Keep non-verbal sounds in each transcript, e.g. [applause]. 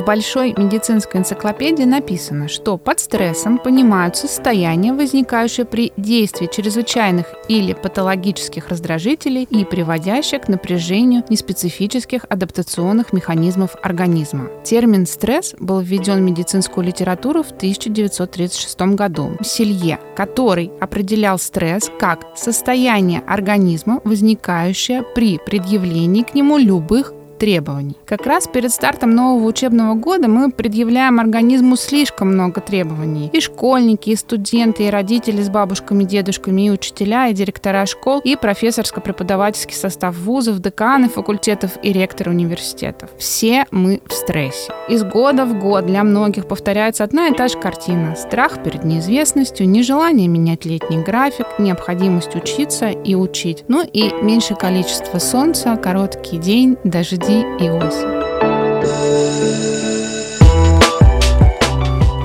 В большой медицинской энциклопедии написано, что под стрессом понимают состояние, возникающее при действии чрезвычайных или патологических раздражителей и приводящее к напряжению неспецифических адаптационных механизмов организма. Термин «стресс» был введен в медицинскую литературу в 1936 году. Селье, который определял стресс как состояние организма, возникающее при предъявлении к нему любых требований. Как раз перед стартом нового учебного года мы предъявляем организму слишком много требований. И школьники, и студенты, и родители с бабушками, дедушками, и учителя, и директора школ, и профессорско-преподавательский состав вузов, деканы факультетов и ректоры университетов. Все мы в стрессе. Из года в год для многих повторяется одна и та же картина. Страх перед неизвестностью, нежелание менять летний график, необходимость учиться и учить. Ну и меньшее количество солнца, короткий день, дожди и осень.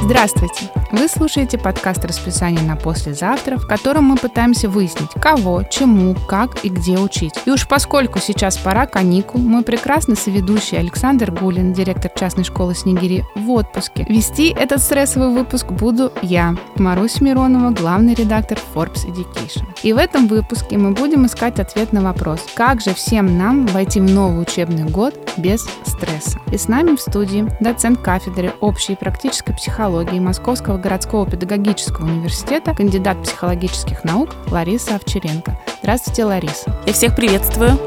Здравствуйте! Вы слушаете подкаст «Расписание на послезавтра», в котором мы пытаемся выяснить, кого, чему, как и где учить. И уж поскольку сейчас пора каникул, мой прекрасный соведущий Александр Гулин, директор частной школы Снегири, в отпуске. Вести этот стрессовый выпуск буду я, Марусь Миронова, главный редактор Forbes Education. И в этом выпуске мы будем искать ответ на вопрос, как же всем нам войти в новый учебный год без стресса. И с нами в студии доцент кафедры общей и практической психологии Московского городского педагогического университета, кандидат психологических наук Лариса Овчаренко. Здравствуйте, Лариса. Я всех приветствую.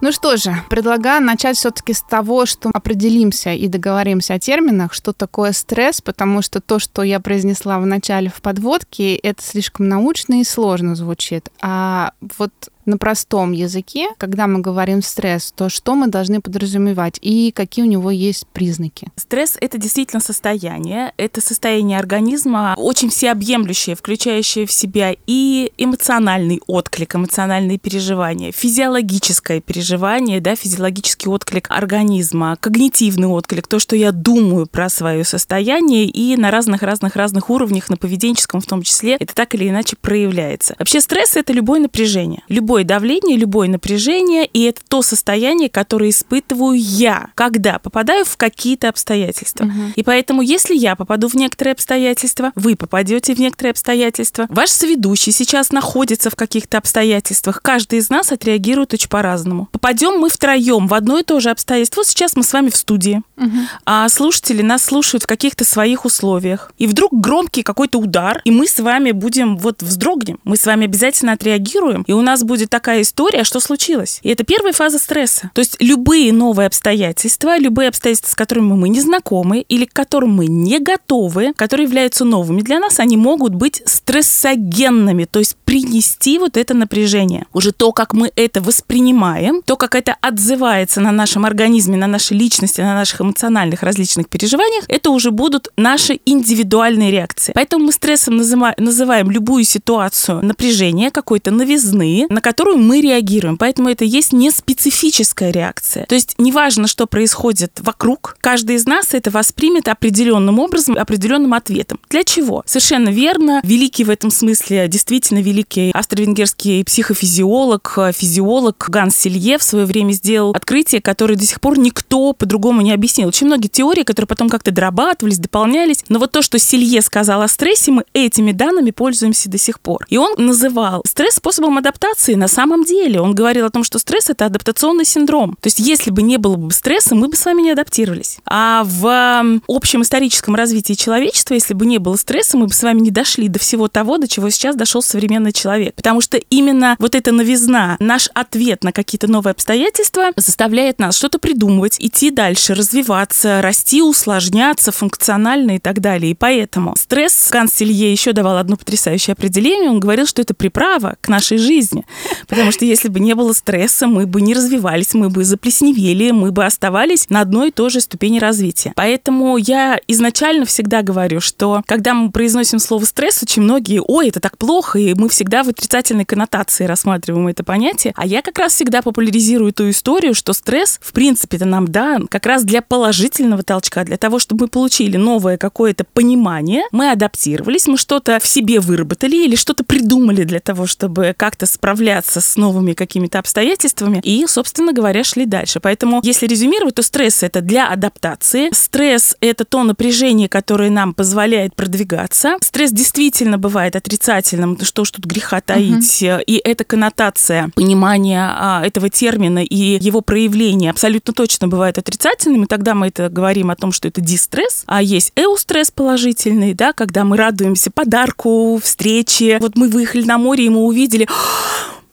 Ну что же, предлагаю начать все-таки с того, что определимся и договоримся о терминах, что такое стресс, потому что то, что я произнесла в начале в подводке, это слишком научно и сложно звучит. А вот на простом языке, когда мы говорим стресс, то что мы должны подразумевать и какие у него есть признаки? Стресс — это действительно состояние. Это состояние организма очень всеобъемлющее, включающее в себя и эмоциональный отклик, эмоциональные переживания, физиологическое переживание, да, физиологический отклик организма, когнитивный отклик, то, что я думаю про свое состояние и на разных-разных-разных уровнях, на поведенческом в том числе, это так или иначе проявляется. Вообще стресс — это любое напряжение. Любое любое давление, любое напряжение, и это то состояние, которое испытываю я, когда попадаю в какие-то обстоятельства. Угу. И поэтому, если я попаду в некоторые обстоятельства, вы попадете в некоторые обстоятельства, ваш соведущий сейчас находится в каких-то обстоятельствах, каждый из нас отреагирует очень по-разному. Попадем мы втроем в одно и то же обстоятельство. Вот сейчас мы с вами в студии, угу. а слушатели нас слушают в каких-то своих условиях. И вдруг громкий какой-то удар, и мы с вами будем вот вздрогнем. Мы с вами обязательно отреагируем, и у нас будет будет такая история, что случилось. И это первая фаза стресса. То есть любые новые обстоятельства, любые обстоятельства, с которыми мы не знакомы или к которым мы не готовы, которые являются новыми для нас, они могут быть стрессогенными, то есть принести вот это напряжение. Уже то, как мы это воспринимаем, то, как это отзывается на нашем организме, на нашей личности, на наших эмоциональных различных переживаниях, это уже будут наши индивидуальные реакции. Поэтому мы стрессом называем любую ситуацию напряжения, какой-то новизны, на которую мы реагируем. Поэтому это есть не специфическая реакция. То есть неважно, что происходит вокруг, каждый из нас это воспримет определенным образом, определенным ответом. Для чего? Совершенно верно. Великий в этом смысле, действительно великий австро-венгерский психофизиолог, физиолог Ганс Селье в свое время сделал открытие, которое до сих пор никто по-другому не объяснил. Очень многие теории, которые потом как-то дорабатывались, дополнялись. Но вот то, что Селье сказал о стрессе, мы этими данными пользуемся до сих пор. И он называл стресс способом адаптации на самом деле. Он говорил о том, что стресс — это адаптационный синдром. То есть если бы не было бы стресса, мы бы с вами не адаптировались. А в общем историческом развитии человечества, если бы не было стресса, мы бы с вами не дошли до всего того, до чего сейчас дошел современный человек. Потому что именно вот эта новизна, наш ответ на какие-то новые обстоятельства заставляет нас что-то придумывать, идти дальше, развиваться, расти, усложняться функционально и так далее. И поэтому стресс Канцелье еще давал одно потрясающее определение. Он говорил, что это приправа к нашей жизни. Потому что если бы не было стресса, мы бы не развивались, мы бы заплесневели, мы бы оставались на одной и той же ступени развития. Поэтому я изначально всегда говорю, что когда мы произносим слово стресс, очень многие, ой, это так плохо, и мы всегда в отрицательной коннотации рассматриваем это понятие. А я как раз всегда популяризирую ту историю, что стресс, в принципе, это нам дан как раз для положительного толчка, для того, чтобы мы получили новое какое-то понимание, мы адаптировались, мы что-то в себе выработали или что-то придумали для того, чтобы как-то справляться справляться с новыми какими-то обстоятельствами и, собственно говоря, шли дальше. Поэтому, если резюмировать, то стресс это для адаптации. Стресс это то напряжение, которое нам позволяет продвигаться. Стресс действительно бывает отрицательным, что ж тут греха таить. Угу. И эта коннотация понимания а, этого термина и его проявления абсолютно точно бывает отрицательным. И тогда мы это говорим о том, что это дистресс, а есть эустресс положительный, да, когда мы радуемся подарку, встрече. Вот мы выехали на море, и мы увидели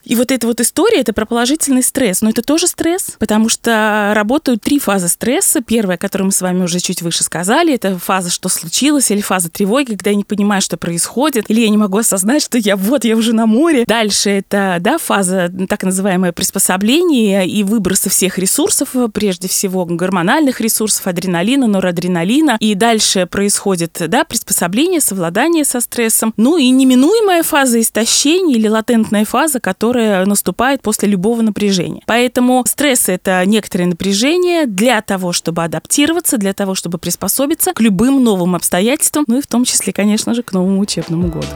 и вот эта вот история, это про положительный стресс. Но это тоже стресс, потому что работают три фазы стресса. Первая, которую мы с вами уже чуть выше сказали, это фаза «что случилось?» или фаза тревоги, когда я не понимаю, что происходит, или я не могу осознать, что я вот, я уже на море. Дальше это, да, фаза так называемое приспособление и выбросы всех ресурсов, прежде всего гормональных ресурсов, адреналина, норадреналина. И дальше происходит, да, приспособление, совладание со стрессом. Ну и неминуемая фаза истощения или латентная фаза, которая которое наступает после любого напряжения. Поэтому стресс – это некоторое напряжение для того, чтобы адаптироваться, для того, чтобы приспособиться к любым новым обстоятельствам, ну и в том числе, конечно же, к новому учебному году.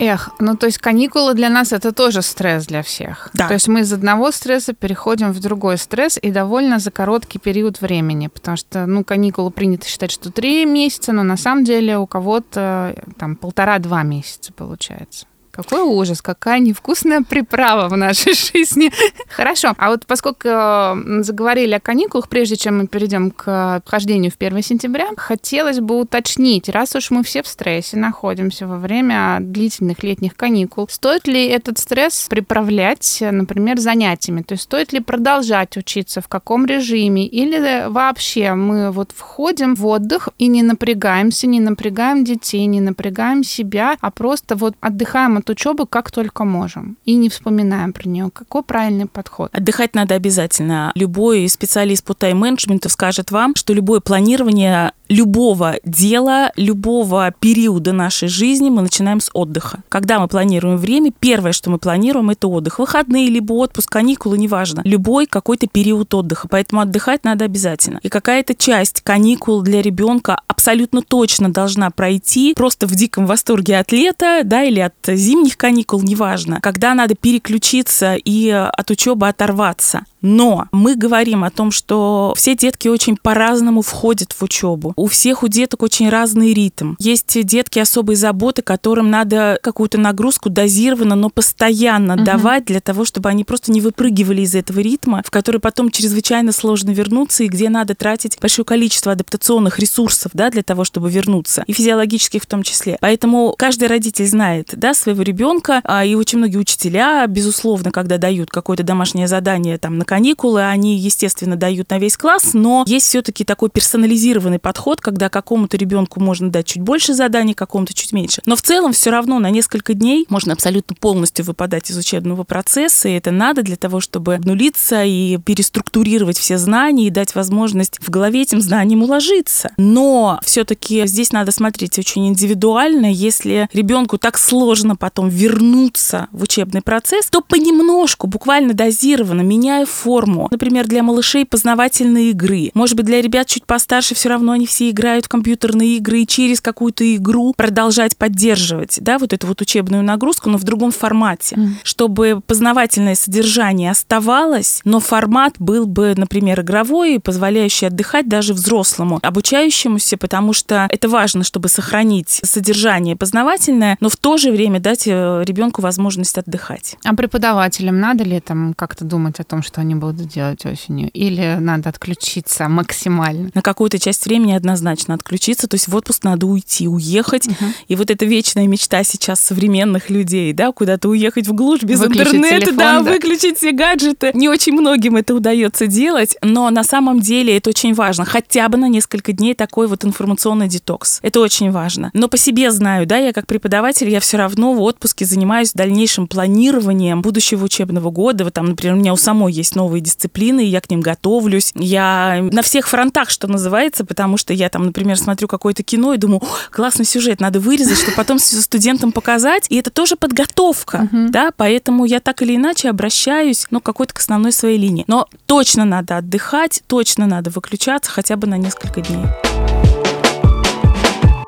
Эх, ну то есть каникулы для нас это тоже стресс для всех. Да. То есть мы из одного стресса переходим в другой стресс и довольно за короткий период времени, потому что, ну, каникулы принято считать, что три месяца, но на самом деле у кого-то там полтора-два месяца получается. Какой ужас, какая невкусная приправа в нашей [laughs] жизни. Хорошо, а вот поскольку э, заговорили о каникулах, прежде чем мы перейдем к вхождению в 1 сентября, хотелось бы уточнить, раз уж мы все в стрессе находимся во время длительных летних каникул, стоит ли этот стресс приправлять, например, занятиями? То есть стоит ли продолжать учиться, в каком режиме? Или вообще мы вот входим в отдых и не напрягаемся, не напрягаем детей, не напрягаем себя, а просто вот отдыхаем от учебы как только можем и не вспоминаем про нее. Какой правильный подход? Отдыхать надо обязательно. Любой специалист по тайм-менеджменту скажет вам, что любое планирование любого дела, любого периода нашей жизни мы начинаем с отдыха. Когда мы планируем время, первое, что мы планируем, это отдых. Выходные, либо отпуск, каникулы, неважно. Любой какой-то период отдыха. Поэтому отдыхать надо обязательно. И какая-то часть каникул для ребенка абсолютно точно должна пройти просто в диком восторге от лета, да, или от зимних каникул, неважно. Когда надо переключиться и от учебы оторваться. Но мы говорим о том, что все детки очень по-разному входят в учебу. У всех у деток очень разный ритм. Есть детки особой заботы, которым надо какую-то нагрузку дозированно, но постоянно угу. давать для того, чтобы они просто не выпрыгивали из этого ритма, в который потом чрезвычайно сложно вернуться и где надо тратить большое количество адаптационных ресурсов, да, для того, чтобы вернуться, и физиологических в том числе. Поэтому каждый родитель знает, да, своего ребенка, а, и очень многие учителя, безусловно, когда дают какое-то домашнее задание там на каникулы, они, естественно, дают на весь класс, но есть все-таки такой персонализированный подход, когда какому-то ребенку можно дать чуть больше заданий, какому-то чуть меньше. Но в целом все равно на несколько дней можно абсолютно полностью выпадать из учебного процесса, и это надо для того, чтобы обнулиться и переструктурировать все знания и дать возможность в голове этим знаниям уложиться. Но все-таки здесь надо смотреть очень индивидуально. Если ребенку так сложно потом вернуться в учебный процесс, то понемножку, буквально дозированно, меняя форму. Например, для малышей познавательные игры. Может быть, для ребят чуть постарше все равно они все играют в компьютерные игры и через какую-то игру продолжать поддерживать, да, вот эту вот учебную нагрузку, но в другом формате, mm. чтобы познавательное содержание оставалось, но формат был бы, например, игровой, позволяющий отдыхать даже взрослому, обучающемуся, потому что это важно, чтобы сохранить содержание познавательное, но в то же время дать э, ребенку возможность отдыхать. А преподавателям надо ли там как-то думать о том, что они будут делать осенью? Или надо отключиться максимально? На какую-то часть времени однозначно отключиться, то есть в отпуск надо уйти, уехать. Угу. И вот эта вечная мечта сейчас современных людей, да, куда-то уехать в глушь без выключить интернета, телефон, да, да, выключить все гаджеты. Не очень многим это удается делать, но на самом деле это очень важно. Хотя бы на несколько дней такой вот информационный детокс. Это очень важно. Но по себе знаю, да, я как преподаватель, я все равно в отпуске занимаюсь дальнейшим планированием будущего учебного года. Вот там, например, у меня у самой есть новые дисциплины, я к ним готовлюсь. Я на всех фронтах, что называется, потому что я там, например, смотрю какое-то кино и думаю, классный сюжет, надо вырезать, чтобы потом студентам показать. И это тоже подготовка, uh-huh. да, поэтому я так или иначе обращаюсь, ну, какой-то к основной своей линии. Но точно надо отдыхать, точно надо выключаться хотя бы на несколько дней.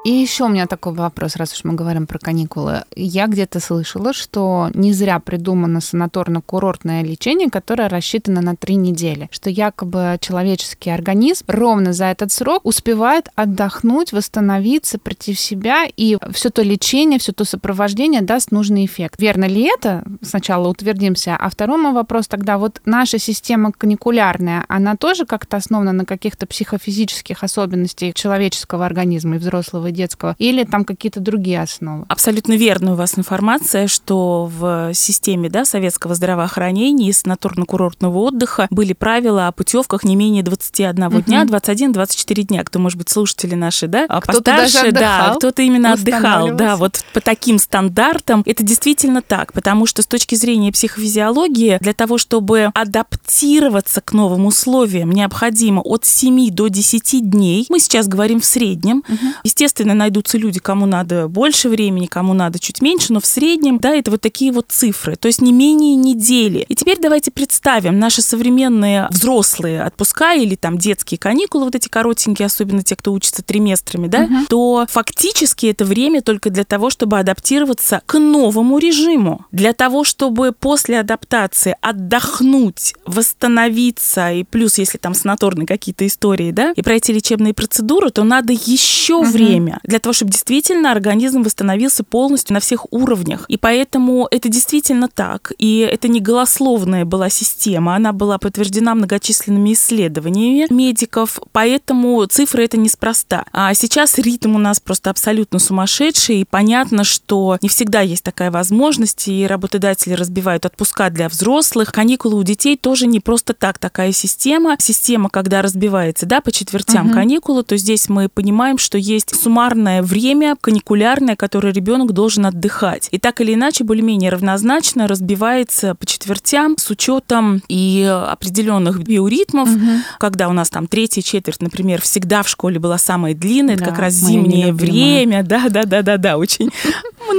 И еще у меня такой вопрос, раз уж мы говорим про каникулы. Я где-то слышала, что не зря придумано санаторно-курортное лечение, которое рассчитано на три недели, что якобы человеческий организм ровно за этот срок успевает отдохнуть, восстановиться, прийти в себя, и все то лечение, все то сопровождение даст нужный эффект. Верно ли это? Сначала утвердимся. А второй мой вопрос тогда, вот наша система каникулярная, она тоже как-то основана на каких-то психофизических особенностях человеческого организма и взрослого, и детского, или там какие-то другие основы? Абсолютно верная у вас информация, что в системе да, советского здравоохранения и санаторно-курортного отдыха были правила о путевках не менее 21 угу. дня, 21-24 дня. Кто, может быть, слушатели наши, да, а кто-то постарше, даже отдыхал, да, кто-то именно отдыхал, да, вот по таким стандартам. Это действительно так, потому что с точки зрения психофизиологии, для того, чтобы адаптироваться к новым условиям, необходимо от 7 до 10 дней. Мы сейчас говорим в среднем. Угу. Естественно, найдутся люди, кому надо больше времени, кому надо чуть меньше, но в среднем, да, это вот такие вот цифры, то есть не менее недели. И теперь давайте представим наши современные взрослые отпуска или там детские каникулы, вот эти коротенькие, особенно те, кто учится триместрами, да, угу. то фактически это время только для того, чтобы адаптироваться к новому режиму, для того, чтобы после адаптации отдохнуть, восстановиться, и плюс, если там санаторные какие-то истории, да, и пройти лечебные процедуры, то надо еще угу. время для того, чтобы действительно организм восстановился полностью на всех уровнях. И поэтому это действительно так. И это не голословная была система, она была подтверждена многочисленными исследованиями медиков, поэтому цифры это неспроста. А сейчас ритм у нас просто абсолютно сумасшедший, и понятно, что не всегда есть такая возможность, и работодатели разбивают отпуска для взрослых. Каникулы у детей тоже не просто так такая система. Система, когда разбивается да, по четвертям угу. каникулы, то здесь мы понимаем, что есть суммарное время каникулярное, которое ребенок должен отдыхать. И так или иначе, более-менее равнозначно разбивается по четвертям с учетом и определенных биоритмов, угу. когда у нас там третья четверть, например, всегда в школе была самая длинная, да, это как раз зимнее время, [laughs] да, да, да, да, да, очень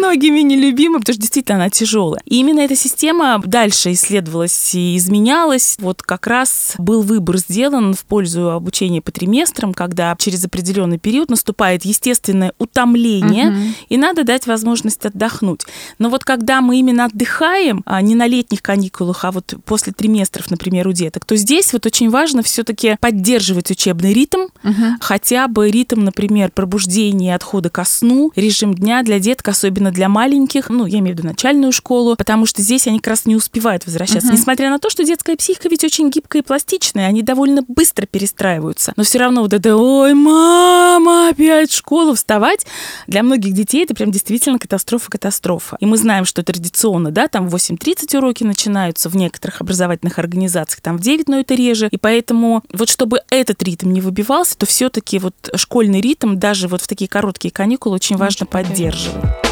многими нелюбимая, потому что действительно она тяжелая. И именно эта система дальше исследовалась и изменялась. Вот как раз был выбор сделан в пользу обучения по триместрам, когда через определенный период наступает естественное утомление, угу. и надо дать возможность отдохнуть. Но вот когда мы именно отдыхаем, а не на летних каникулах, а вот после триместров, например, у деток, то здесь вот очень важно все-таки поддерживать учебный ритм, угу. хотя бы ритм, например, пробуждения, отхода ко сну, режим дня для деток, особенно для маленьких, ну, я имею в виду начальную школу, потому что здесь они как раз не успевают возвращаться. Угу. Несмотря на то, что детская психика ведь очень гибкая и пластичная, они довольно быстро перестраиваются. Но все равно вот это «Ой, мама, опять в школу вставать!» Для многих детей это прям действительно катастрофа-катастрофа. И мы знаем, что традиционно, да, там в 8.30 уроки начинаются в некоторых образовательных организациях, там в 9, но это реже. И поэтому вот чтобы этот ритм не выбивался, то все-таки вот школьный ритм даже вот в такие короткие каникулы очень важно поддерживать.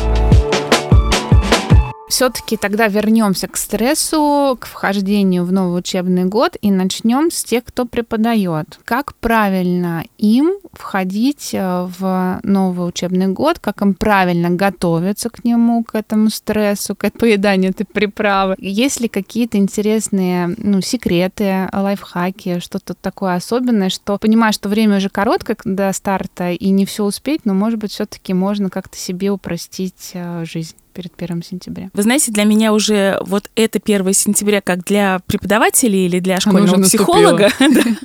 Все-таки тогда вернемся к стрессу, к вхождению в новый учебный год и начнем с тех, кто преподает. Как правильно им входить э, в новый учебный год, как им правильно готовиться к нему, к этому стрессу, к [laughs] поеданию этой приправы. Есть ли какие-то интересные ну, секреты, лайфхаки, что-то такое особенное, что понимаю, что время уже короткое до старта и не все успеть, но, может быть, все-таки можно как-то себе упростить э, жизнь перед первым сентября. Вы знаете, для меня уже вот это 1 сентября как для преподавателей или для школьного психолога,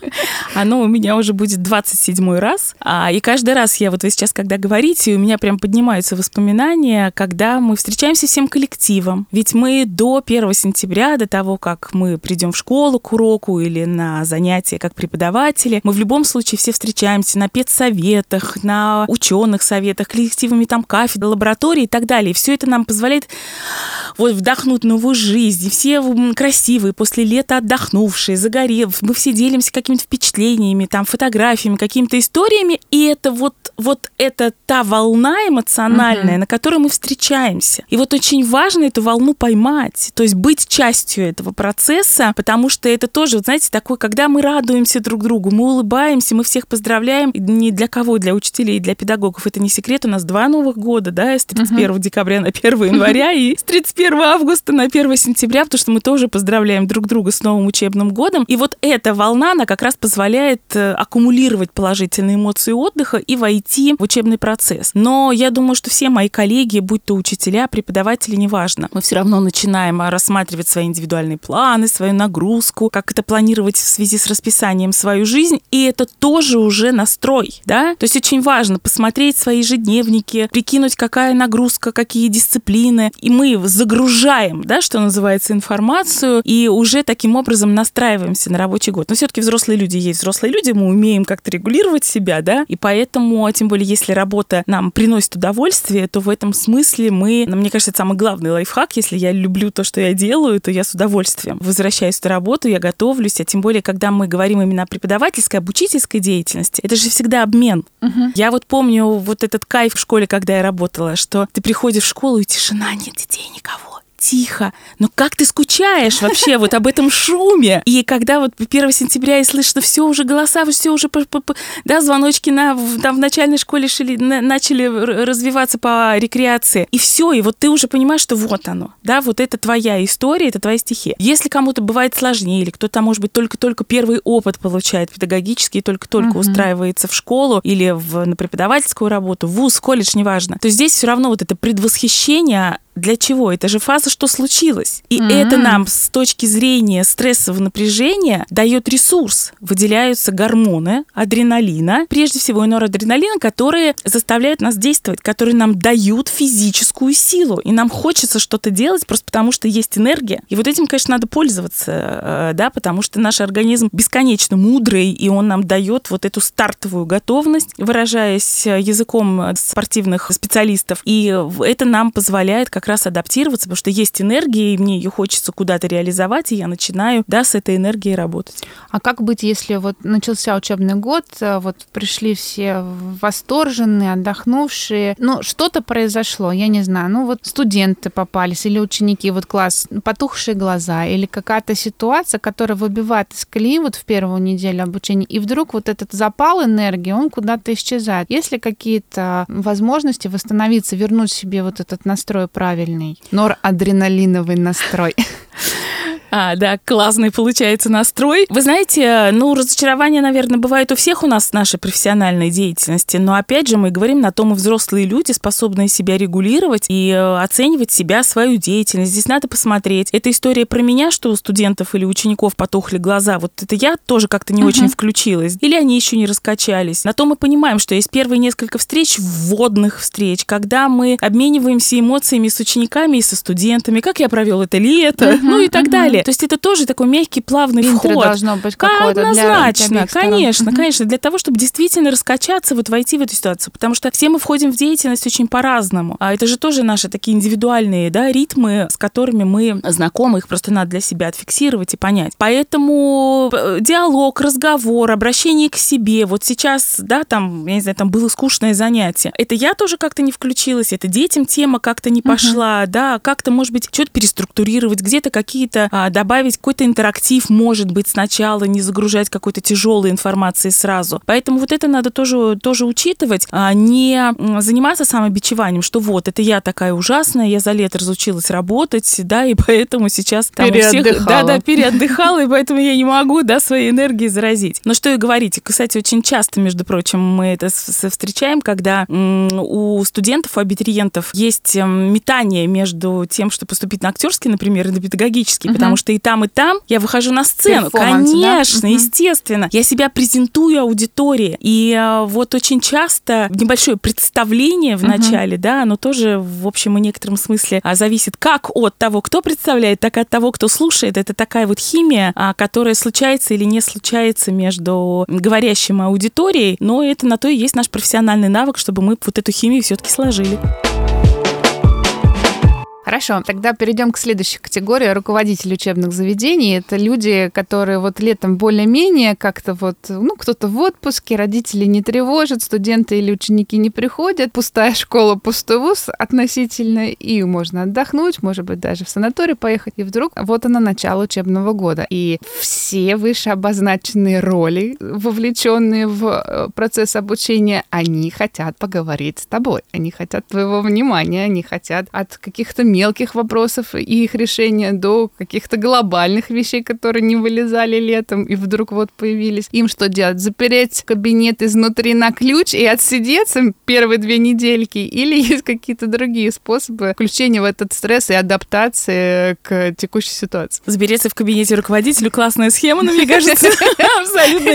[laughs] оно у меня уже будет 27 раз. А, и каждый раз я вот вы сейчас, когда говорите, у меня прям поднимаются воспоминания, когда мы встречаемся всем коллективом. Ведь мы до 1 сентября, до того, как мы придем в школу к уроку или на занятия как преподаватели, мы в любом случае все встречаемся на педсоветах, на ученых советах, коллективами там кафедры, лаборатории и так далее. И все это нам позволяет вот вдохнуть новую жизнь. Все красивые, после лета отдохнувшие, загорев. Мы все делимся какими-то впечатлениями, там, фотографиями, какими-то историями. И это вот, вот это та волна эмоциональная, uh-huh. на которой мы встречаемся. И вот очень важно эту волну поймать, то есть быть частью этого процесса, потому что это тоже, вот знаете, такое, когда мы радуемся друг другу, мы улыбаемся, мы всех поздравляем. Ни для кого, для учителей, для педагогов это не секрет. У нас два Новых года, да, с 31 uh-huh. декабря на 1 1 января и с 31 августа на 1 сентября, потому что мы тоже поздравляем друг друга с новым учебным годом. И вот эта волна, она как раз позволяет э, аккумулировать положительные эмоции отдыха и войти в учебный процесс. Но я думаю, что все мои коллеги, будь то учителя, преподаватели, неважно, мы все равно начинаем рассматривать свои индивидуальные планы, свою нагрузку, как это планировать в связи с расписанием свою жизнь, и это тоже уже настрой, да? То есть очень важно посмотреть свои ежедневники, прикинуть, какая нагрузка, какие дисциплины, и мы загружаем, да, что называется, информацию, и уже таким образом настраиваемся на рабочий год. Но все-таки взрослые люди есть взрослые люди, мы умеем как-то регулировать себя, да, и поэтому, тем более, если работа нам приносит удовольствие, то в этом смысле мы, ну, мне кажется, это самый главный лайфхак, если я люблю то, что я делаю, то я с удовольствием возвращаюсь на работу, я готовлюсь, а тем более, когда мы говорим именно о преподавательской, обучительской деятельности, это же всегда обмен. Угу. Я вот помню вот этот кайф в школе, когда я работала, что ты приходишь в школу, тишина, нет детей, никого тихо. Но как ты скучаешь вообще вот об этом шуме? И когда вот 1 сентября и слышно все уже голоса, все уже, да, звоночки на, там в начальной школе шили, на, начали развиваться по рекреации. И все, и вот ты уже понимаешь, что вот оно, да, вот это твоя история, это твоя стихия. Если кому-то бывает сложнее, или кто-то, может быть, только-только первый опыт получает педагогический, только-только uh-huh. устраивается в школу или в, на преподавательскую работу, в вуз, колледж, неважно, то здесь все равно вот это предвосхищение для чего? Это же фаза, что случилось. И mm-hmm. это нам с точки зрения стрессового напряжения дает ресурс. Выделяются гормоны адреналина, прежде всего и норадреналина, которые заставляют нас действовать, которые нам дают физическую силу. И нам хочется что-то делать просто потому, что есть энергия. И вот этим, конечно, надо пользоваться, э, да, потому что наш организм бесконечно мудрый, и он нам дает вот эту стартовую готовность, выражаясь языком спортивных специалистов. И это нам позволяет как как раз адаптироваться, потому что есть энергия, и мне ее хочется куда-то реализовать, и я начинаю, да, с этой энергией работать. А как быть, если вот начался учебный год, э, вот пришли все восторженные, отдохнувшие, ну, что-то произошло, я не знаю, ну, вот студенты попались или ученики, вот класс, потухшие глаза, или какая-то ситуация, которая выбивает из колеи вот в первую неделю обучения, и вдруг вот этот запал энергии, он куда-то исчезает. Есть ли какие-то возможности восстановиться, вернуть себе вот этот настрой правильный? Правильный норадреналиновый настрой. [laughs] А, да, классный получается настрой. Вы знаете, ну, разочарование, наверное, бывает у всех у нас в нашей профессиональной деятельности, но опять же мы говорим на том и взрослые люди, способные себя регулировать и э, оценивать себя, свою деятельность. Здесь надо посмотреть. Это история про меня, что у студентов или учеников потухли глаза. Вот это я тоже как-то не uh-huh. очень включилась. Или они еще не раскачались. На то мы понимаем, что есть первые несколько встреч, вводных встреч, когда мы обмениваемся эмоциями с учениками и со студентами, как я провел это лето, uh-huh, ну и так uh-huh. далее. То есть это тоже такой мягкий, плавный Интро вход. должно быть какое-то Однозначно, для, конечно, угу. конечно, для того, чтобы действительно раскачаться, вот войти в эту ситуацию. Потому что все мы входим в деятельность очень по-разному. А это же тоже наши такие индивидуальные да, ритмы, с которыми мы знакомы, их просто надо для себя отфиксировать и понять. Поэтому э, диалог, разговор, обращение к себе. Вот сейчас, да, там, я не знаю, там было скучное занятие. Это я тоже как-то не включилась, это детям тема как-то не пошла, угу. да, как-то, может быть, что-то переструктурировать, где-то какие-то а, добавить какой-то интерактив, может быть, сначала, не загружать какой-то тяжелой информации сразу. Поэтому вот это надо тоже, тоже учитывать, а не заниматься самобичеванием, что вот, это я такая ужасная, я за лето разучилась работать, да, и поэтому сейчас там у всех... Да, да, переотдыхала, и поэтому я не могу, да, своей энергией заразить. Но что и говорить, кстати, очень часто, между прочим, мы это встречаем, когда у студентов, у абитуриентов есть метание между тем, что поступить на актерский, например, и на педагогический, uh-huh. Потому что и там, и там я выхожу на сцену. Конечно, да? естественно. Я себя презентую аудитории. И а, вот очень часто небольшое представление в начале, да, оно тоже, в общем и некотором смысле а, зависит как от того, кто представляет, так и от того, кто слушает. Это такая вот химия, а, которая случается или не случается между говорящим и аудиторией, но это на то и есть наш профессиональный навык, чтобы мы вот эту химию все-таки сложили. Хорошо, тогда перейдем к следующей категории руководителей учебных заведений. Это люди, которые вот летом более-менее как-то вот, ну, кто-то в отпуске, родители не тревожат, студенты или ученики не приходят, пустая школа, пустой вуз относительно, и можно отдохнуть, может быть, даже в санаторий поехать. И вдруг вот оно начало учебного года. И все выше обозначенные роли, вовлеченные в э, процесс обучения, они хотят поговорить с тобой, они хотят твоего внимания, они хотят от каких-то мелких вопросов и их решения до каких-то глобальных вещей, которые не вылезали летом и вдруг вот появились. Им что делать? Запереть кабинет изнутри на ключ и отсидеться первые две недельки? Или есть какие-то другие способы включения в этот стресс и адаптации к текущей ситуации? Забереться в кабинете руководителю классная схема, но мне кажется, [laughs] [laughs] абсолютно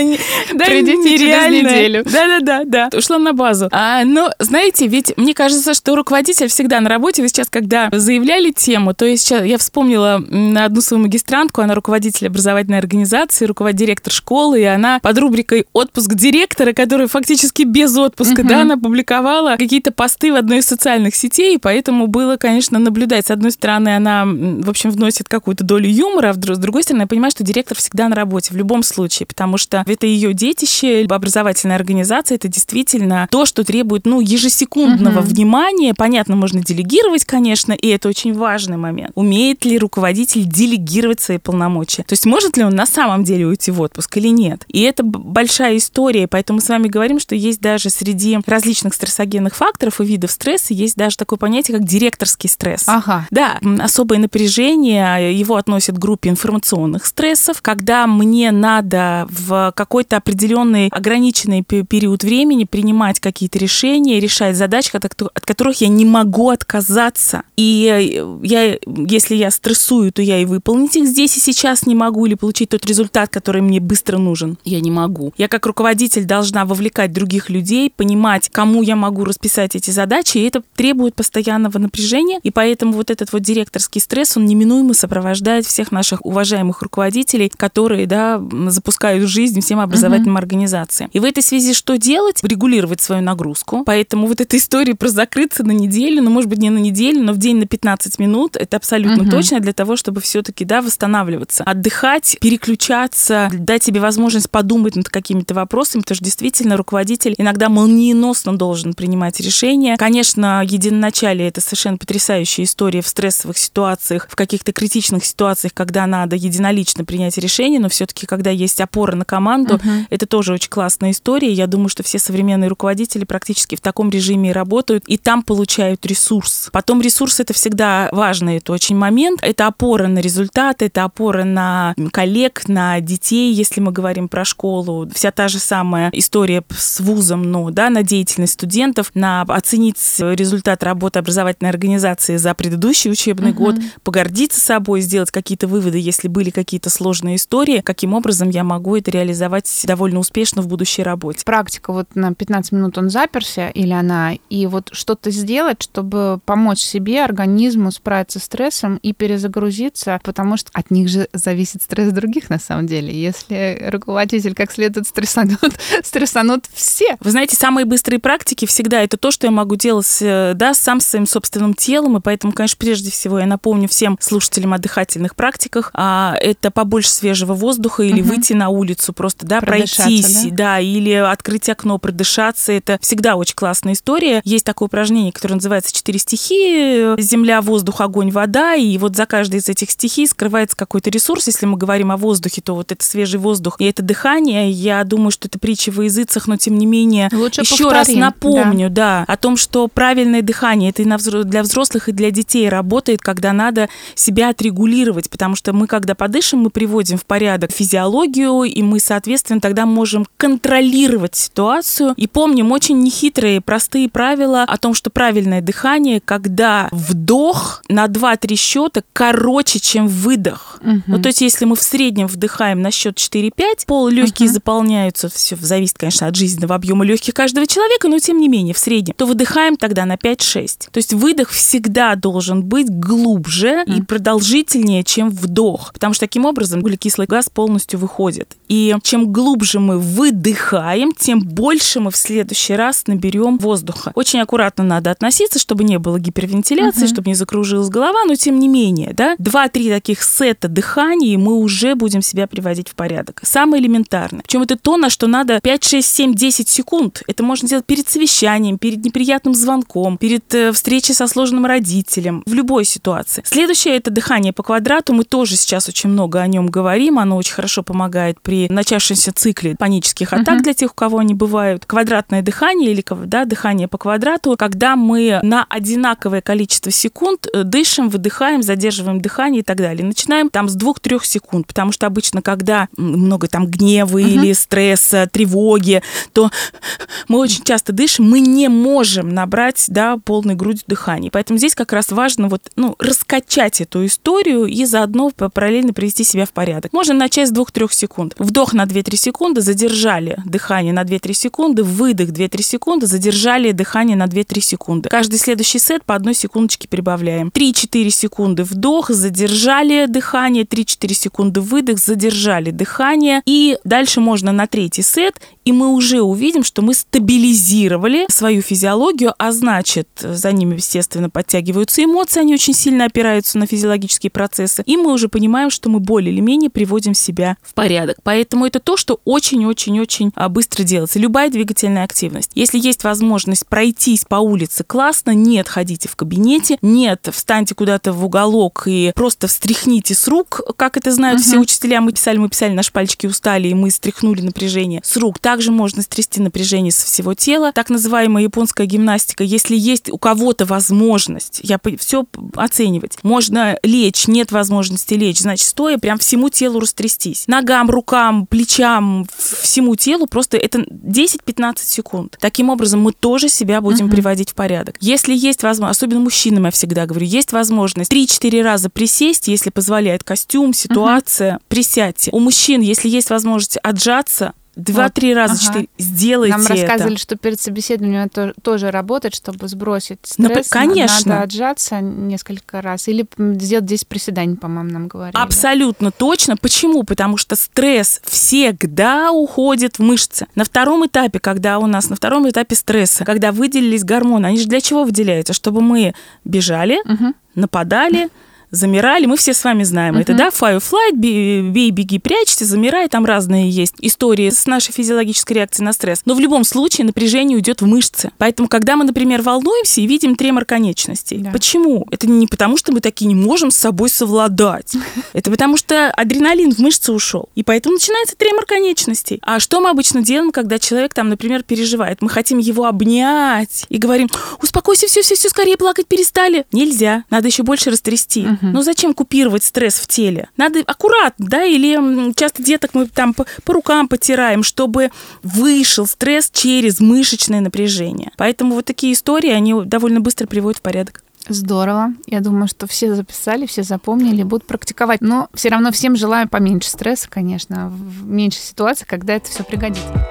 нереальная. Да-да-да, да. Ушла на базу. А, но, знаете, ведь мне кажется, что руководитель всегда на работе. Вы сейчас, когда заявляли тему, то есть сейчас я вспомнила одну свою магистрантку, она руководитель образовательной организации, руководитель директор школы, и она под рубрикой «Отпуск директора», которая фактически без отпуска, uh-huh. да, она публиковала какие-то посты в одной из социальных сетей, и поэтому было, конечно, наблюдать. С одной стороны, она, в общем, вносит какую-то долю юмора, а с другой стороны, я понимаю, что директор всегда на работе, в любом случае, потому что это ее детище, образовательная организация, это действительно то, что требует, ну, ежесекундного uh-huh. внимания. Понятно, можно делегировать, конечно, и это очень важный момент. Умеет ли руководитель делегировать свои полномочия? То есть может ли он на самом деле уйти в отпуск или нет? И это большая история, поэтому мы с вами говорим, что есть даже среди различных стрессогенных факторов и видов стресса есть даже такое понятие, как директорский стресс. Ага. Да, особое напряжение, его относят к группе информационных стрессов, когда мне надо в какой-то определенный ограниченный период времени принимать какие-то решения, решать задачи, от которых я не могу отказаться. И я, если я стрессую, то я и выполнить их здесь и сейчас не могу, или получить тот результат, который мне быстро нужен. Я не могу. Я как руководитель должна вовлекать других людей, понимать, кому я могу расписать эти задачи, и это требует постоянного напряжения, и поэтому вот этот вот директорский стресс, он неминуемо сопровождает всех наших уважаемых руководителей, которые, да, запускают жизнь всем образовательным uh-huh. организациям. И в этой связи что делать? Регулировать свою нагрузку. Поэтому вот эта история про закрыться на неделю, ну, может быть, не на неделю, но в день на 15 минут, это абсолютно угу. точно для того, чтобы все-таки, да, восстанавливаться, отдыхать, переключаться, дать себе возможность подумать над какими-то вопросами, потому что действительно руководитель иногда молниеносно должен принимать решения. Конечно, единоначалие это совершенно потрясающая история в стрессовых ситуациях, в каких-то критичных ситуациях, когда надо единолично принять решение, но все-таки, когда есть опора на команду, угу. это тоже очень классная история. Я думаю, что все современные руководители практически в таком режиме и работают, и там получают ресурс. Потом ресурс это всегда важный, это очень момент. Это опора на результаты, это опора на коллег, на детей, если мы говорим про школу. Вся та же самая история с вузом, но да, на деятельность студентов, на оценить результат работы образовательной организации за предыдущий учебный uh-huh. год, погордиться собой, сделать какие-то выводы, если были какие-то сложные истории, каким образом я могу это реализовать довольно успешно в будущей работе. Практика, вот на 15 минут он заперся или она, и вот что-то сделать, чтобы помочь себе, организму справиться с стрессом и перезагрузиться, потому что от них же зависит стресс других на самом деле. Если руководитель как следует стрессанут, [laughs] стрессанут все. Вы знаете, самые быстрые практики всегда это то, что я могу делать э, да, сам своим собственным телом, и поэтому, конечно, прежде всего я напомню всем слушателям о дыхательных практиках, а это побольше свежего воздуха или угу. выйти на улицу просто, да, пройтись, да? да, или открыть окно, продышаться. Это всегда очень классная история. Есть такое упражнение, которое называется «Четыре стихии» земля, воздух, огонь, вода, и вот за каждой из этих стихий скрывается какой-то ресурс. Если мы говорим о воздухе, то вот это свежий воздух и это дыхание. Я думаю, что это притча во языцах, но тем не менее Лучше еще повторим, раз напомню, да. да, о том, что правильное дыхание это и для взрослых, и для детей работает, когда надо себя отрегулировать, потому что мы, когда подышим, мы приводим в порядок физиологию, и мы, соответственно, тогда можем контролировать ситуацию. И помним очень нехитрые, простые правила о том, что правильное дыхание, когда вдох на 2-3 счета короче, чем выдох. Угу. Ну, то есть, если мы в среднем вдыхаем на счет 4-5, пол легкие угу. заполняются, все зависит, конечно, от жизненного объема легких каждого человека, но тем не менее, в среднем, то выдыхаем тогда на 5-6. То есть выдох всегда должен быть глубже угу. и продолжительнее, чем вдох, потому что таким образом углекислый газ полностью выходит. И чем глубже мы выдыхаем, тем больше мы в следующий раз наберем воздуха. Очень аккуратно надо относиться, чтобы не было гипервентиляции, угу. Чтобы не закружилась голова, но тем не менее, да, два-три таких сета дыхания, мы уже будем себя приводить в порядок. Самое элементарное. Причем это то, на что надо 5, 6, 7, 10 секунд. Это можно делать перед совещанием, перед неприятным звонком, перед э, встречей со сложным родителем, в любой ситуации. Следующее это дыхание по квадрату. Мы тоже сейчас очень много о нем говорим. Оно очень хорошо помогает при начавшемся цикле панических атак uh-huh. для тех, у кого они бывают. Квадратное дыхание или да, дыхание по квадрату, когда мы на одинаковое количество секунд э, дышим, выдыхаем, задерживаем дыхание и так далее. Начинаем там с двух-трех секунд, потому что обычно, когда много там гнева uh-huh. или стресса, тревоги, то мы очень часто дышим, мы не можем набрать да, полной грудью дыхания. Поэтому здесь как раз важно вот, ну, раскачать эту историю и заодно параллельно привести себя в порядок. Можно начать с двух-трех секунд. Вдох на 2-3 секунды, задержали дыхание на 2-3 секунды, выдох 2-3 секунды, задержали дыхание на 2-3 секунды. Каждый следующий сет по одной секундочке прибавляем. 3-4 секунды вдох, задержали дыхание, 3-4 секунды выдох, задержали дыхание. И дальше можно на третий сет, и мы уже увидим, что мы стабилизировали свою физиологию, а значит, за ними, естественно, подтягиваются эмоции, они очень сильно опираются на физиологические процессы, и мы уже понимаем, что мы более или менее приводим себя в порядок. Поэтому это то, что очень-очень-очень а, быстро делается. Любая двигательная активность. Если есть возможность пройтись по улице, классно, нет, ходите в кабинете, нет, встаньте куда-то в уголок и просто встряхните с рук, как это знают uh-huh. все учителя. Мы писали, мы писали, наши пальчики устали, и мы стряхнули напряжение с рук. Также можно стрясти напряжение со всего тела. Так называемая японская гимнастика. Если есть у кого-то возможность, я все оценивать, можно лечь, нет возможности лечь, значит, стоя прям всему телу растрястись. Ногам, рукам, плечам, всему телу просто это 10-15 секунд. Таким образом, мы тоже себя будем uh-huh. приводить в порядок. Если есть возможность, особенно мужчинам я всегда говорю, есть возможность 3-4 раза присесть, если позволяет костюм, ситуация, uh-huh. присядьте. У мужчин, если есть возможность отжаться, Два-три вот. раза, ага. четыре. Сделайте Нам рассказывали, это. что перед собеседованием это тоже работает, чтобы сбросить стресс. конечно. Надо отжаться несколько раз. Или сделать 10 приседаний, по-моему, нам говорили. Абсолютно точно. Почему? Потому что стресс всегда уходит в мышцы. На втором этапе, когда у нас, на втором этапе стресса, когда выделились гормоны, они же для чего выделяются? Чтобы мы бежали, угу. нападали, замирали. Мы все с вами знаем uh-huh. это, да? Fire flight, бей, беги, прячься, замирай. Там разные есть истории с нашей физиологической реакцией на стресс. Но в любом случае напряжение уйдет в мышцы. Поэтому, когда мы, например, волнуемся и видим тремор конечностей, да. почему? Это не потому, что мы такие не можем с собой совладать. [laughs] Это потому, что адреналин в мышцы ушел. И поэтому начинается тремор конечностей. А что мы обычно делаем, когда человек там, например, переживает? Мы хотим его обнять и говорим, успокойся, все, все, все, скорее плакать перестали. Нельзя. Надо еще больше растрясти. Угу. Ну зачем купировать стресс в теле? Надо аккуратно, да, или часто деток мы там по, по рукам потираем, чтобы вышел стресс через мышечное напряжение. Поэтому вот такие истории, они довольно быстро приводят в порядок. Здорово. Я думаю, что все записали, все запомнили, будут практиковать. Но все равно всем желаю поменьше стресса, конечно, в меньше ситуаций, когда это все пригодится.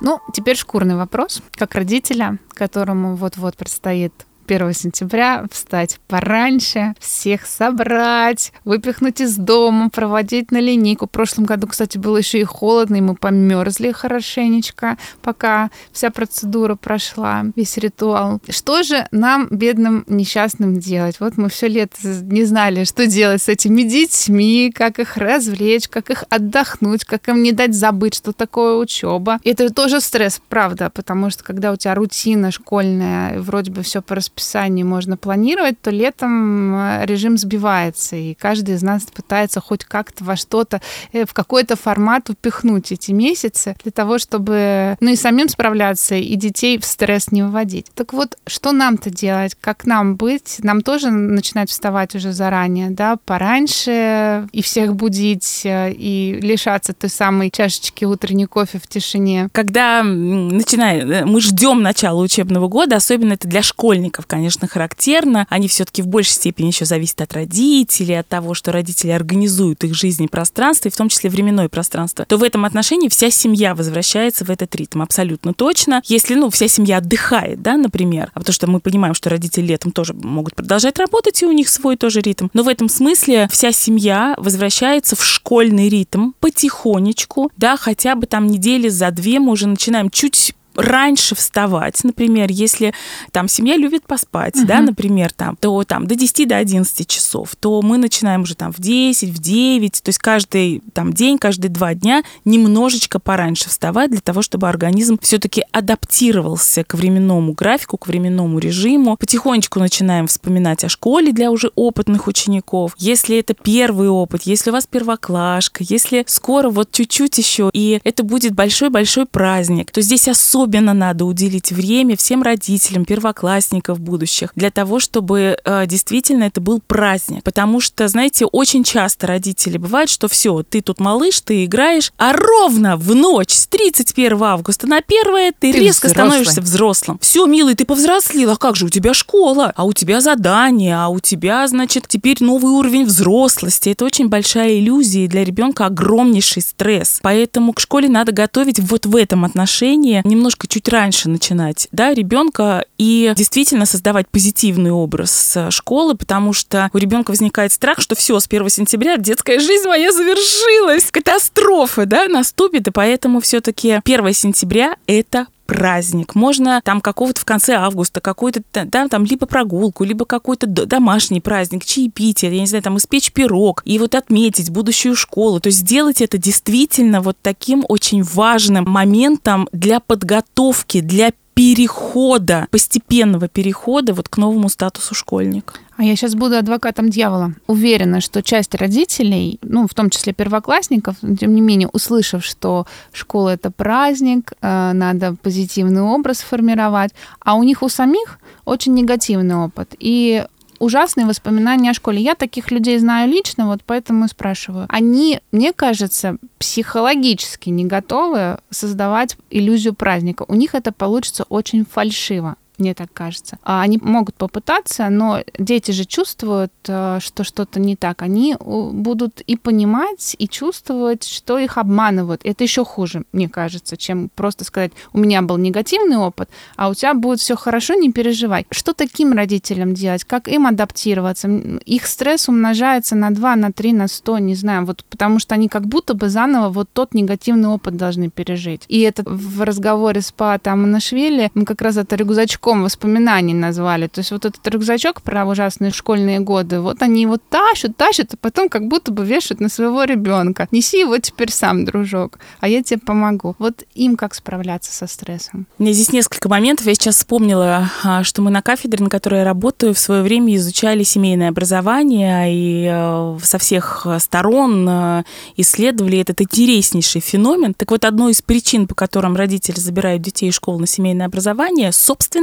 Ну, теперь шкурный вопрос. Как родителя, которому вот-вот предстоит 1 сентября встать пораньше, всех собрать, выпихнуть из дома, проводить на линейку. В прошлом году, кстати, было еще и холодно, и мы померзли хорошенечко, пока вся процедура прошла, весь ритуал. Что же нам, бедным несчастным, делать? Вот мы все лето не знали, что делать с этими детьми, как их развлечь, как их отдохнуть, как им не дать забыть, что такое учеба. И это тоже стресс, правда, потому что когда у тебя рутина школьная, вроде бы все по расписанию, расписании можно планировать, то летом э, режим сбивается, и каждый из нас пытается хоть как-то во что-то, э, в какой-то формат упихнуть эти месяцы для того, чтобы, ну и самим справляться, и детей в стресс не выводить. Так вот, что нам-то делать? Как нам быть? Нам тоже начинать вставать уже заранее, да, пораньше, и всех будить, э, и лишаться той самой чашечки утренней кофе в тишине. Когда начинаем, мы ждем начала учебного года, особенно это для школьников, конечно, характерно. Они все-таки в большей степени еще зависят от родителей, от того, что родители организуют их жизнь и пространство, и в том числе временное пространство, то в этом отношении вся семья возвращается в этот ритм абсолютно точно. Если, ну, вся семья отдыхает, да, например, а потому что мы понимаем, что родители летом тоже могут продолжать работать, и у них свой тоже ритм. Но в этом смысле вся семья возвращается в школьный ритм потихонечку, да, хотя бы там недели за две мы уже начинаем чуть раньше вставать, например, если там семья любит поспать, uh-huh. да, например, там, то там до 10 до 11 часов, то мы начинаем уже там в 10, в 9, то есть каждый там день, каждые два дня немножечко пораньше вставать для того, чтобы организм все-таки адаптировался к временному графику, к временному режиму. Потихонечку начинаем вспоминать о школе для уже опытных учеников. Если это первый опыт, если у вас первоклашка, если скоро вот чуть-чуть еще, и это будет большой-большой праздник, то здесь особенно надо уделить время всем родителям, первоклассников будущих, для того, чтобы э, действительно это был праздник. Потому что, знаете, очень часто родители бывают, что все, ты тут малыш, ты играешь, а ровно в ночь с 31 августа на 1 ты, ты резко взрослый. становишься взрослым. Все, милый, ты повзрослел, а как же, у тебя школа, а у тебя задание, а у тебя, значит, теперь новый уровень взрослости. Это очень большая иллюзия, и для ребенка огромнейший стресс. Поэтому к школе надо готовить вот в этом отношении немножко чуть раньше начинать, да, ребенка и действительно создавать позитивный образ школы, потому что у ребенка возникает страх, что все, с 1 сентября детская жизнь моя завершилась, катастрофа, да, наступит, и поэтому все-таки 1 сентября это праздник, можно там какого-то в конце августа, какой-то да, там либо прогулку, либо какой-то домашний праздник, чаепитие, я не знаю, там испечь пирог и вот отметить будущую школу. То есть сделать это действительно вот таким очень важным моментом для подготовки, для перехода, постепенного перехода вот к новому статусу школьника. А я сейчас буду адвокатом дьявола. Уверена, что часть родителей, ну, в том числе первоклассников, тем не менее, услышав, что школа это праздник, э, надо позитивный образ формировать, а у них у самих очень негативный опыт. И ужасные воспоминания о школе. Я таких людей знаю лично, вот поэтому спрашиваю. Они, мне кажется, психологически не готовы создавать иллюзию праздника. У них это получится очень фальшиво мне так кажется. А они могут попытаться, но дети же чувствуют, э, что что-то не так. Они будут и понимать, и чувствовать, что их обманывают. Это еще хуже, мне кажется, чем просто сказать, у меня был негативный опыт, а у тебя будет все хорошо, не переживай. Что таким родителям делать? Как им адаптироваться? Их стресс умножается на 2, на 3, на 100, не знаю, вот потому что они как будто бы заново вот тот негативный опыт должны пережить. И это в разговоре с Патом Нашвили мы как раз это рюкзачком рюкзачком воспоминаний назвали. То есть вот этот рюкзачок про ужасные школьные годы, вот они его тащат, тащат, а потом как будто бы вешают на своего ребенка. Неси его теперь сам, дружок, а я тебе помогу. Вот им как справляться со стрессом? У меня здесь несколько моментов. Я сейчас вспомнила, а, что мы на кафедре, на которой я работаю, в свое время изучали семейное образование и э, со всех сторон исследовали этот интереснейший феномен. Так вот, одной из причин, по которым родители забирают детей из школы на семейное образование,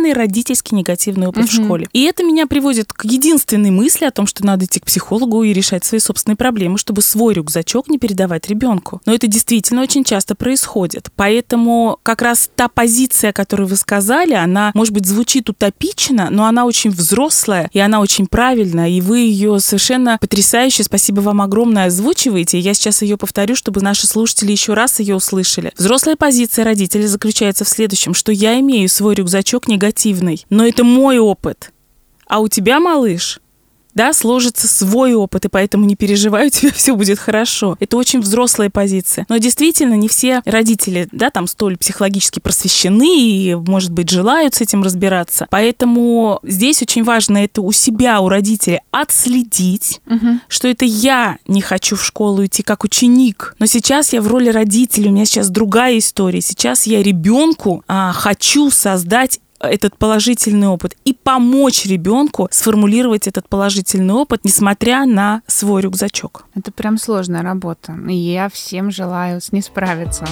собственный родительский негативный опыт угу. в школе. И это меня приводит к единственной мысли о том, что надо идти к психологу и решать свои собственные проблемы, чтобы свой рюкзачок не передавать ребенку. Но это действительно очень часто происходит. Поэтому как раз та позиция, которую вы сказали, она, может быть, звучит утопично, но она очень взрослая, и она очень правильная, и вы ее совершенно потрясающе, спасибо вам огромное, озвучиваете. Я сейчас ее повторю, чтобы наши слушатели еще раз ее услышали. Взрослая позиция родителей заключается в следующем, что я имею свой рюкзачок негативный негативный, но это мой опыт. А у тебя, малыш, да, сложится свой опыт, и поэтому не переживай, [laughs] у тебя все будет хорошо. Это очень взрослая позиция. Но действительно, не все родители, да, там столь психологически просвещены и, может быть, желают с этим разбираться. Поэтому здесь очень важно это у себя, у родителей отследить, угу. что это я не хочу в школу идти как ученик, но сейчас я в роли родителя, у меня сейчас другая история. Сейчас я ребенку а, хочу создать этот положительный опыт и помочь ребенку сформулировать этот положительный опыт, несмотря на свой рюкзачок. Это прям сложная работа, и я всем желаю с ней справиться.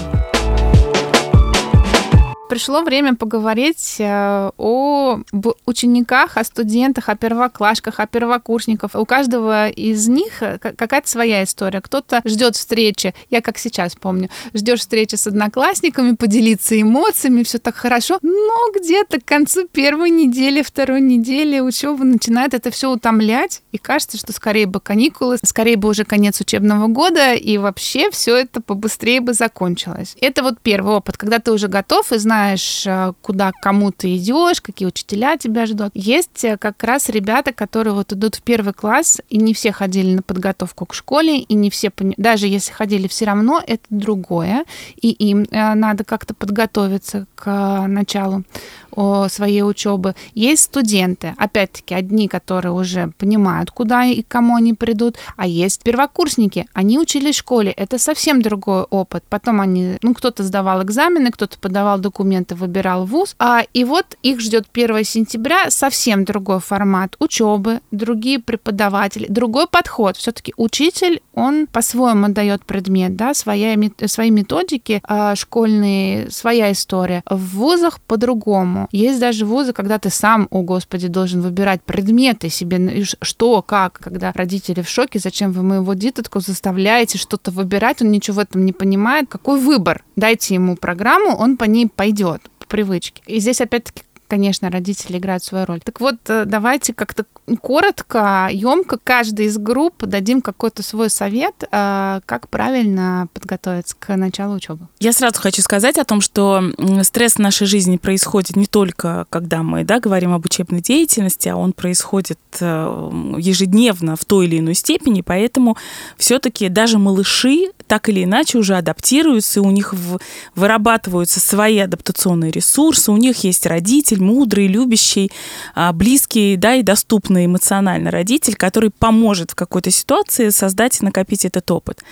Пришло время поговорить э, о учениках, о студентах, о первоклашках, о первокурсниках. У каждого из них э, какая-то своя история. Кто-то ждет встречи, я как сейчас помню, ждешь встречи с одноклассниками, поделиться эмоциями, все так хорошо, но где-то к концу первой недели, второй недели учебы начинает это все утомлять, и кажется, что скорее бы каникулы, скорее бы уже конец учебного года, и вообще все это побыстрее бы закончилось. Это вот первый опыт, когда ты уже готов и знаешь, знаешь, э, куда кому ты идешь, какие учителя тебя ждут. Есть э, как раз ребята, которые вот идут в первый класс, и не все ходили на подготовку к школе, и не все, даже если ходили, все равно это другое, и им э, надо как-то подготовиться к началу своей учебы. Есть студенты, опять-таки, одни, которые уже понимают, куда и кому они придут, а есть первокурсники, они учились в школе, это совсем другой опыт. Потом они, ну, кто-то сдавал экзамены, кто-то подавал документы, выбирал вуз, а, и вот их ждет 1 сентября совсем другой формат учебы, другие преподаватели, другой подход. Все-таки учитель, он по-своему дает предмет, да, своя, свои методики а, школьные, своя история. В вузах по-другому. Есть даже вузы, когда ты сам, о господи, должен выбирать предметы себе, что, как, когда родители в шоке, зачем вы моего дитятку заставляете что-то выбирать, он ничего в этом не понимает. Какой выбор? Дайте ему программу, он по ней пойдет по привычке. И здесь опять-таки конечно, родители играют свою роль. Так вот, э, давайте как-то коротко, емко каждой из групп дадим какой-то свой совет, э, как правильно подготовиться к началу учебы. Я сразу хочу сказать о том, что стресс в нашей жизни происходит не только, когда мы да, говорим об учебной деятельности, а он происходит э, ежедневно в той или иной степени, поэтому все-таки даже малыши так или иначе уже адаптируются, у них вырабатываются свои адаптационные ресурсы, у них есть родитель мудрый, любящий, а, близкий, да, и доступный эмоционально родитель, который поможет в какой-то ситуации создать и накопить этот опыт.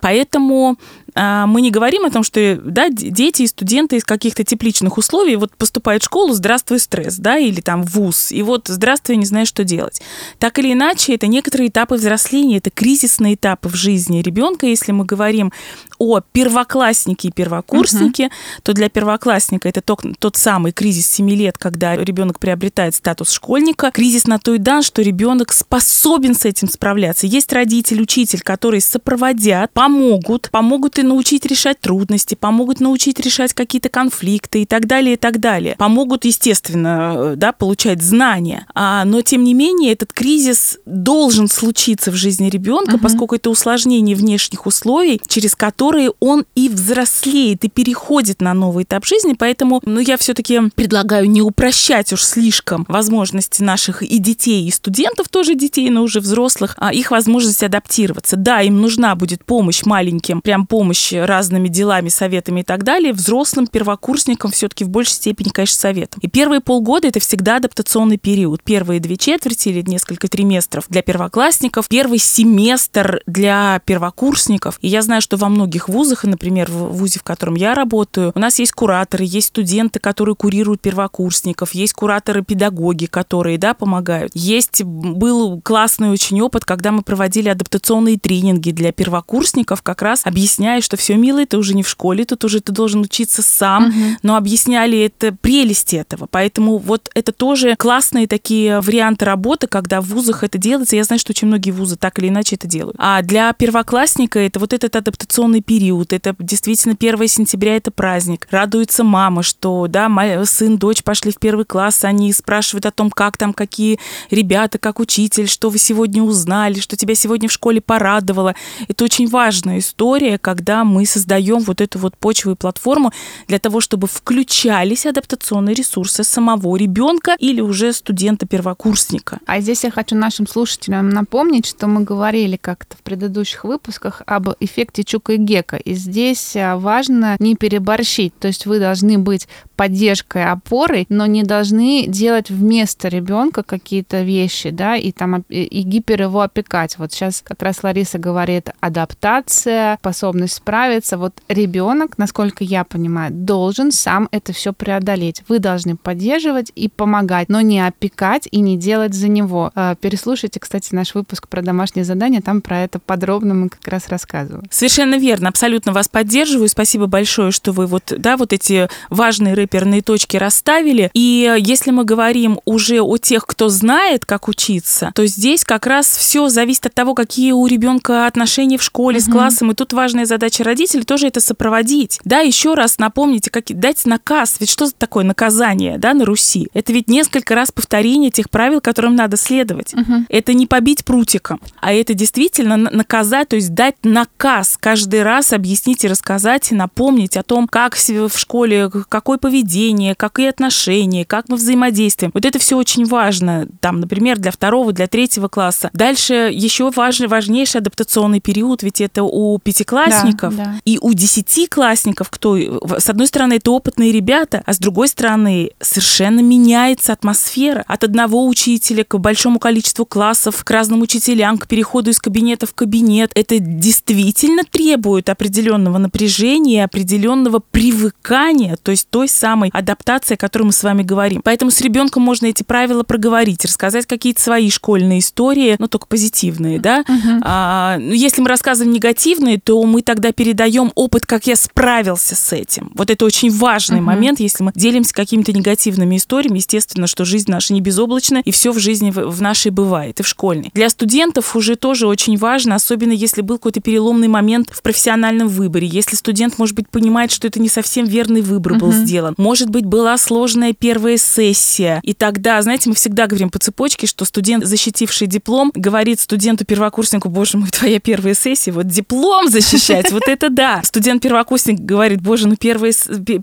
Поэтому мы не говорим о том, что да, дети и студенты из каких-то тепличных условий вот поступают в школу, здравствуй, стресс, да, или там в ВУЗ, и вот здравствуй, не знаю, что делать. Так или иначе, это некоторые этапы взросления, это кризисные этапы в жизни ребенка, если мы говорим о первокласснике и первокурснике, угу. то для первоклассника это тот, тот самый кризис 7 лет, когда ребенок приобретает статус школьника. Кризис на то и дан, что ребенок способен с этим справляться. Есть родитель, учитель, которые сопроводят, помогут, помогут и научить решать трудности, помогут научить решать какие-то конфликты и так далее, и так далее. Помогут, естественно, да, получать знания. А, но, тем не менее, этот кризис должен случиться в жизни ребенка, угу. поскольку это усложнение внешних условий, через которые он и взрослеет, и переходит на новый этап жизни. Поэтому ну, я все-таки предлагаю не упрощать уж слишком возможности наших и детей, и студентов, тоже детей, но уже взрослых, а их возможность адаптироваться. Да, им нужна будет помощь маленьким, прям помощь помощь разными делами, советами и так далее, взрослым первокурсникам все-таки в большей степени, конечно, советом. И первые полгода это всегда адаптационный период. Первые две четверти или несколько триместров для первоклассников, первый семестр для первокурсников. И я знаю, что во многих вузах, и, например, в вузе, в котором я работаю, у нас есть кураторы, есть студенты, которые курируют первокурсников, есть кураторы-педагоги, которые, да, помогают. Есть, был классный очень опыт, когда мы проводили адаптационные тренинги для первокурсников, как раз объясняя, что все, милый, ты уже не в школе, тут уже ты должен учиться сам, угу. но объясняли это прелесть этого. Поэтому вот это тоже классные такие варианты работы, когда в вузах это делается. Я знаю, что очень многие вузы так или иначе это делают. А для первоклассника это вот этот адаптационный период, это действительно 1 сентября это праздник. Радуется мама, что да, мой сын, дочь пошли в первый класс, они спрашивают о том, как там, какие ребята, как учитель, что вы сегодня узнали, что тебя сегодня в школе порадовало. Это очень важная история, когда когда мы создаем вот эту вот почву и платформу для того, чтобы включались адаптационные ресурсы самого ребенка или уже студента-первокурсника. А здесь я хочу нашим слушателям напомнить, что мы говорили как-то в предыдущих выпусках об эффекте Чука и Гека. И здесь а, важно не переборщить. То есть вы должны быть поддержкой, опорой, но не должны делать вместо ребенка какие-то вещи, да, и там и гипер его опекать. Вот сейчас как раз Лариса говорит адаптация, способность справиться. Вот ребенок, насколько я понимаю, должен сам это все преодолеть. Вы должны поддерживать и помогать, но не опекать и не делать за него. А, переслушайте, кстати, наш выпуск про домашние задания, там про это подробно мы как раз рассказываем. Совершенно верно, абсолютно вас поддерживаю. Спасибо большое, что вы вот, да, вот эти важные рэперные точки расставили. И если мы говорим уже о тех, кто знает, как учиться, то здесь как раз все зависит от того, какие у ребенка отношения в школе угу. с классом. И тут важная задача задача родителей тоже это сопроводить. Да, еще раз напомните, как, дать наказ. Ведь что такое наказание, да, на Руси? Это ведь несколько раз повторение тех правил, которым надо следовать. Угу. Это не побить прутиком, а это действительно наказать, то есть дать наказ каждый раз объяснить и рассказать, и напомнить о том, как в школе, какое поведение, какие отношения, как мы взаимодействуем. Вот это все очень важно. Там, например, для второго, для третьего класса. Дальше еще важный, важнейший адаптационный период, ведь это у пятиклассников да, да. и у десятиклассников, кто, с одной стороны, это опытные ребята, а с другой стороны, совершенно меняется атмосфера от одного учителя к большому количеству классов, к разным учителям, к переходу из кабинета в кабинет. Это действительно требует определенного напряжения, определенного привыкания, то есть той самой адаптации, о которой мы с вами говорим. Поэтому с ребенком можно эти правила проговорить, рассказать какие-то свои школьные истории, но только позитивные, да. Uh-huh. А, ну, если мы рассказываем негативные, то мы тогда передаем опыт, как я справился с этим. Вот это очень важный uh-huh. момент, если мы делимся какими-то негативными историями, естественно, что жизнь наша не безоблачна, и все в жизни в, нашей бывает, и в школьной. Для студентов уже тоже очень важно, особенно если был какой-то переломный момент в профессиональном выборе, если студент, может быть, понимает, что это не совсем верный выбор был сделан, может быть, была сложная первая сессия, и тогда, знаете, мы всегда говорим по цепочке, что студент, защитивший диплом, говорит студенту-первокурснику, боже мой, твоя первая сессия, вот диплом защищать, вот это да. Студент-первокурсник говорит, боже, ну первая,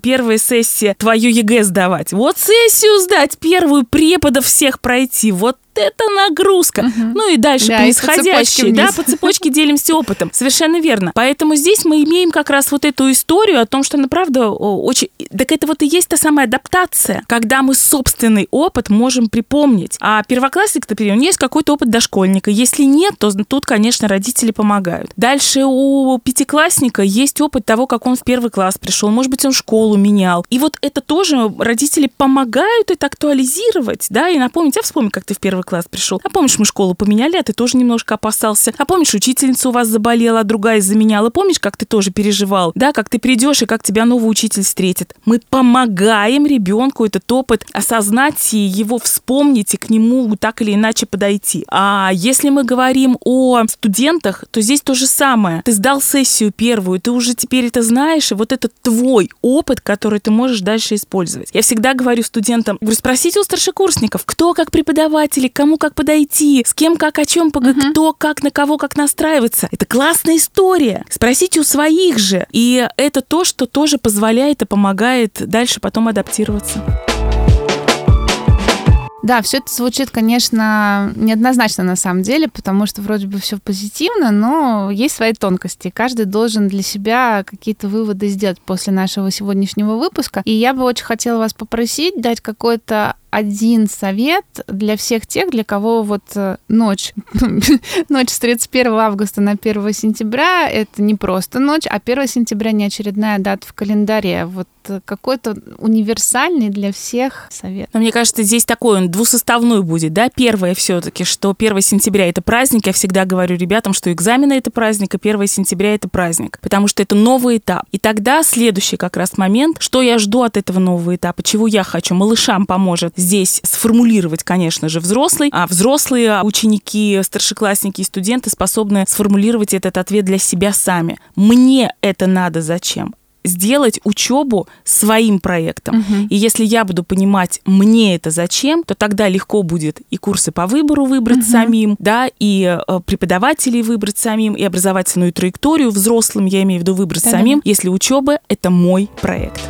первая сессия, твою ЕГЭ сдавать. Вот сессию сдать, первую преподов всех пройти, вот это нагрузка. Угу. Ну и дальше да, происходящее. Да, по цепочке делимся опытом. Совершенно верно. Поэтому здесь мы имеем как раз вот эту историю о том, что она правда очень... Так это вот и есть та самая адаптация, когда мы собственный опыт можем припомнить. А первоклассник, например, у него есть какой-то опыт дошкольника. Если нет, то тут, конечно, родители помогают. Дальше у пятиклассника есть опыт того, как он в первый класс пришел. Может быть, он школу менял. И вот это тоже родители помогают это актуализировать, да, и напомнить, а вспомни, как ты в первый первый класс пришел. А помнишь, мы школу поменяли, а ты тоже немножко опасался. А помнишь, учительница у вас заболела, а другая заменяла. Помнишь, как ты тоже переживал? Да, как ты придешь и как тебя новый учитель встретит. Мы помогаем ребенку этот опыт осознать и его вспомнить и к нему так или иначе подойти. А если мы говорим о студентах, то здесь то же самое. Ты сдал сессию первую, ты уже теперь это знаешь, и вот это твой опыт, который ты можешь дальше использовать. Я всегда говорю студентам, говорю, спросите у старшекурсников, кто как кому как подойти, с кем как о чем, uh кто как на кого как настраиваться. Это классная история. Спросите у своих же. И это то, что тоже позволяет и помогает дальше потом адаптироваться. Да, все это звучит, конечно, неоднозначно на самом деле, потому что вроде бы все позитивно, но есть свои тонкости. Каждый должен для себя какие-то выводы сделать после нашего сегодняшнего выпуска. И я бы очень хотела вас попросить дать какой-то один совет для всех тех, для кого вот э, ночь, [laughs] ночь с 31 августа на 1 сентября это не просто ночь, а 1 сентября не очередная дата в календаре. Вот э, какой-то универсальный для всех совет. Но мне кажется, здесь такой он двусоставной будет, да? Первое все-таки, что 1 сентября это праздник. Я всегда говорю ребятам, что экзамены это праздник, а 1 сентября это праздник, потому что это новый этап. И тогда следующий как раз момент, что я жду от этого нового этапа, чего я хочу. Малышам поможет здесь сформулировать, конечно же, взрослый, а взрослые ученики, старшеклассники и студенты способны сформулировать этот ответ для себя сами. Мне это надо зачем? сделать учебу своим проектом. Угу. И если я буду понимать, мне это зачем, то тогда легко будет и курсы по выбору выбрать угу. самим, да, и э, преподавателей выбрать самим, и образовательную траекторию взрослым, я имею в виду, выбрать да, самим, если учеба это мой проект.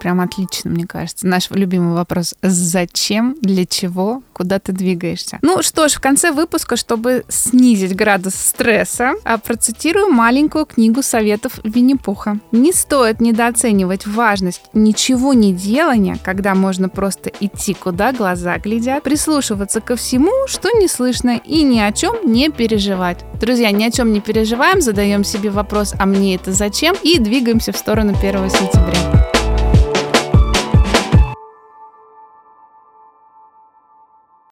Прям отлично, мне кажется. Наш любимый вопрос. Зачем, для чего, куда ты двигаешься? Ну что ж, в конце выпуска, чтобы снизить градус стресса, а процитирую маленькую книгу советов Винни-Пуха. Не стоит недооценивать важность ничего не делания, когда можно просто идти, куда глаза глядят, прислушиваться ко всему, что не слышно, и ни о чем не переживать. Друзья, ни о чем не переживаем, задаем себе вопрос, а мне это зачем, и двигаемся в сторону 1 сентября.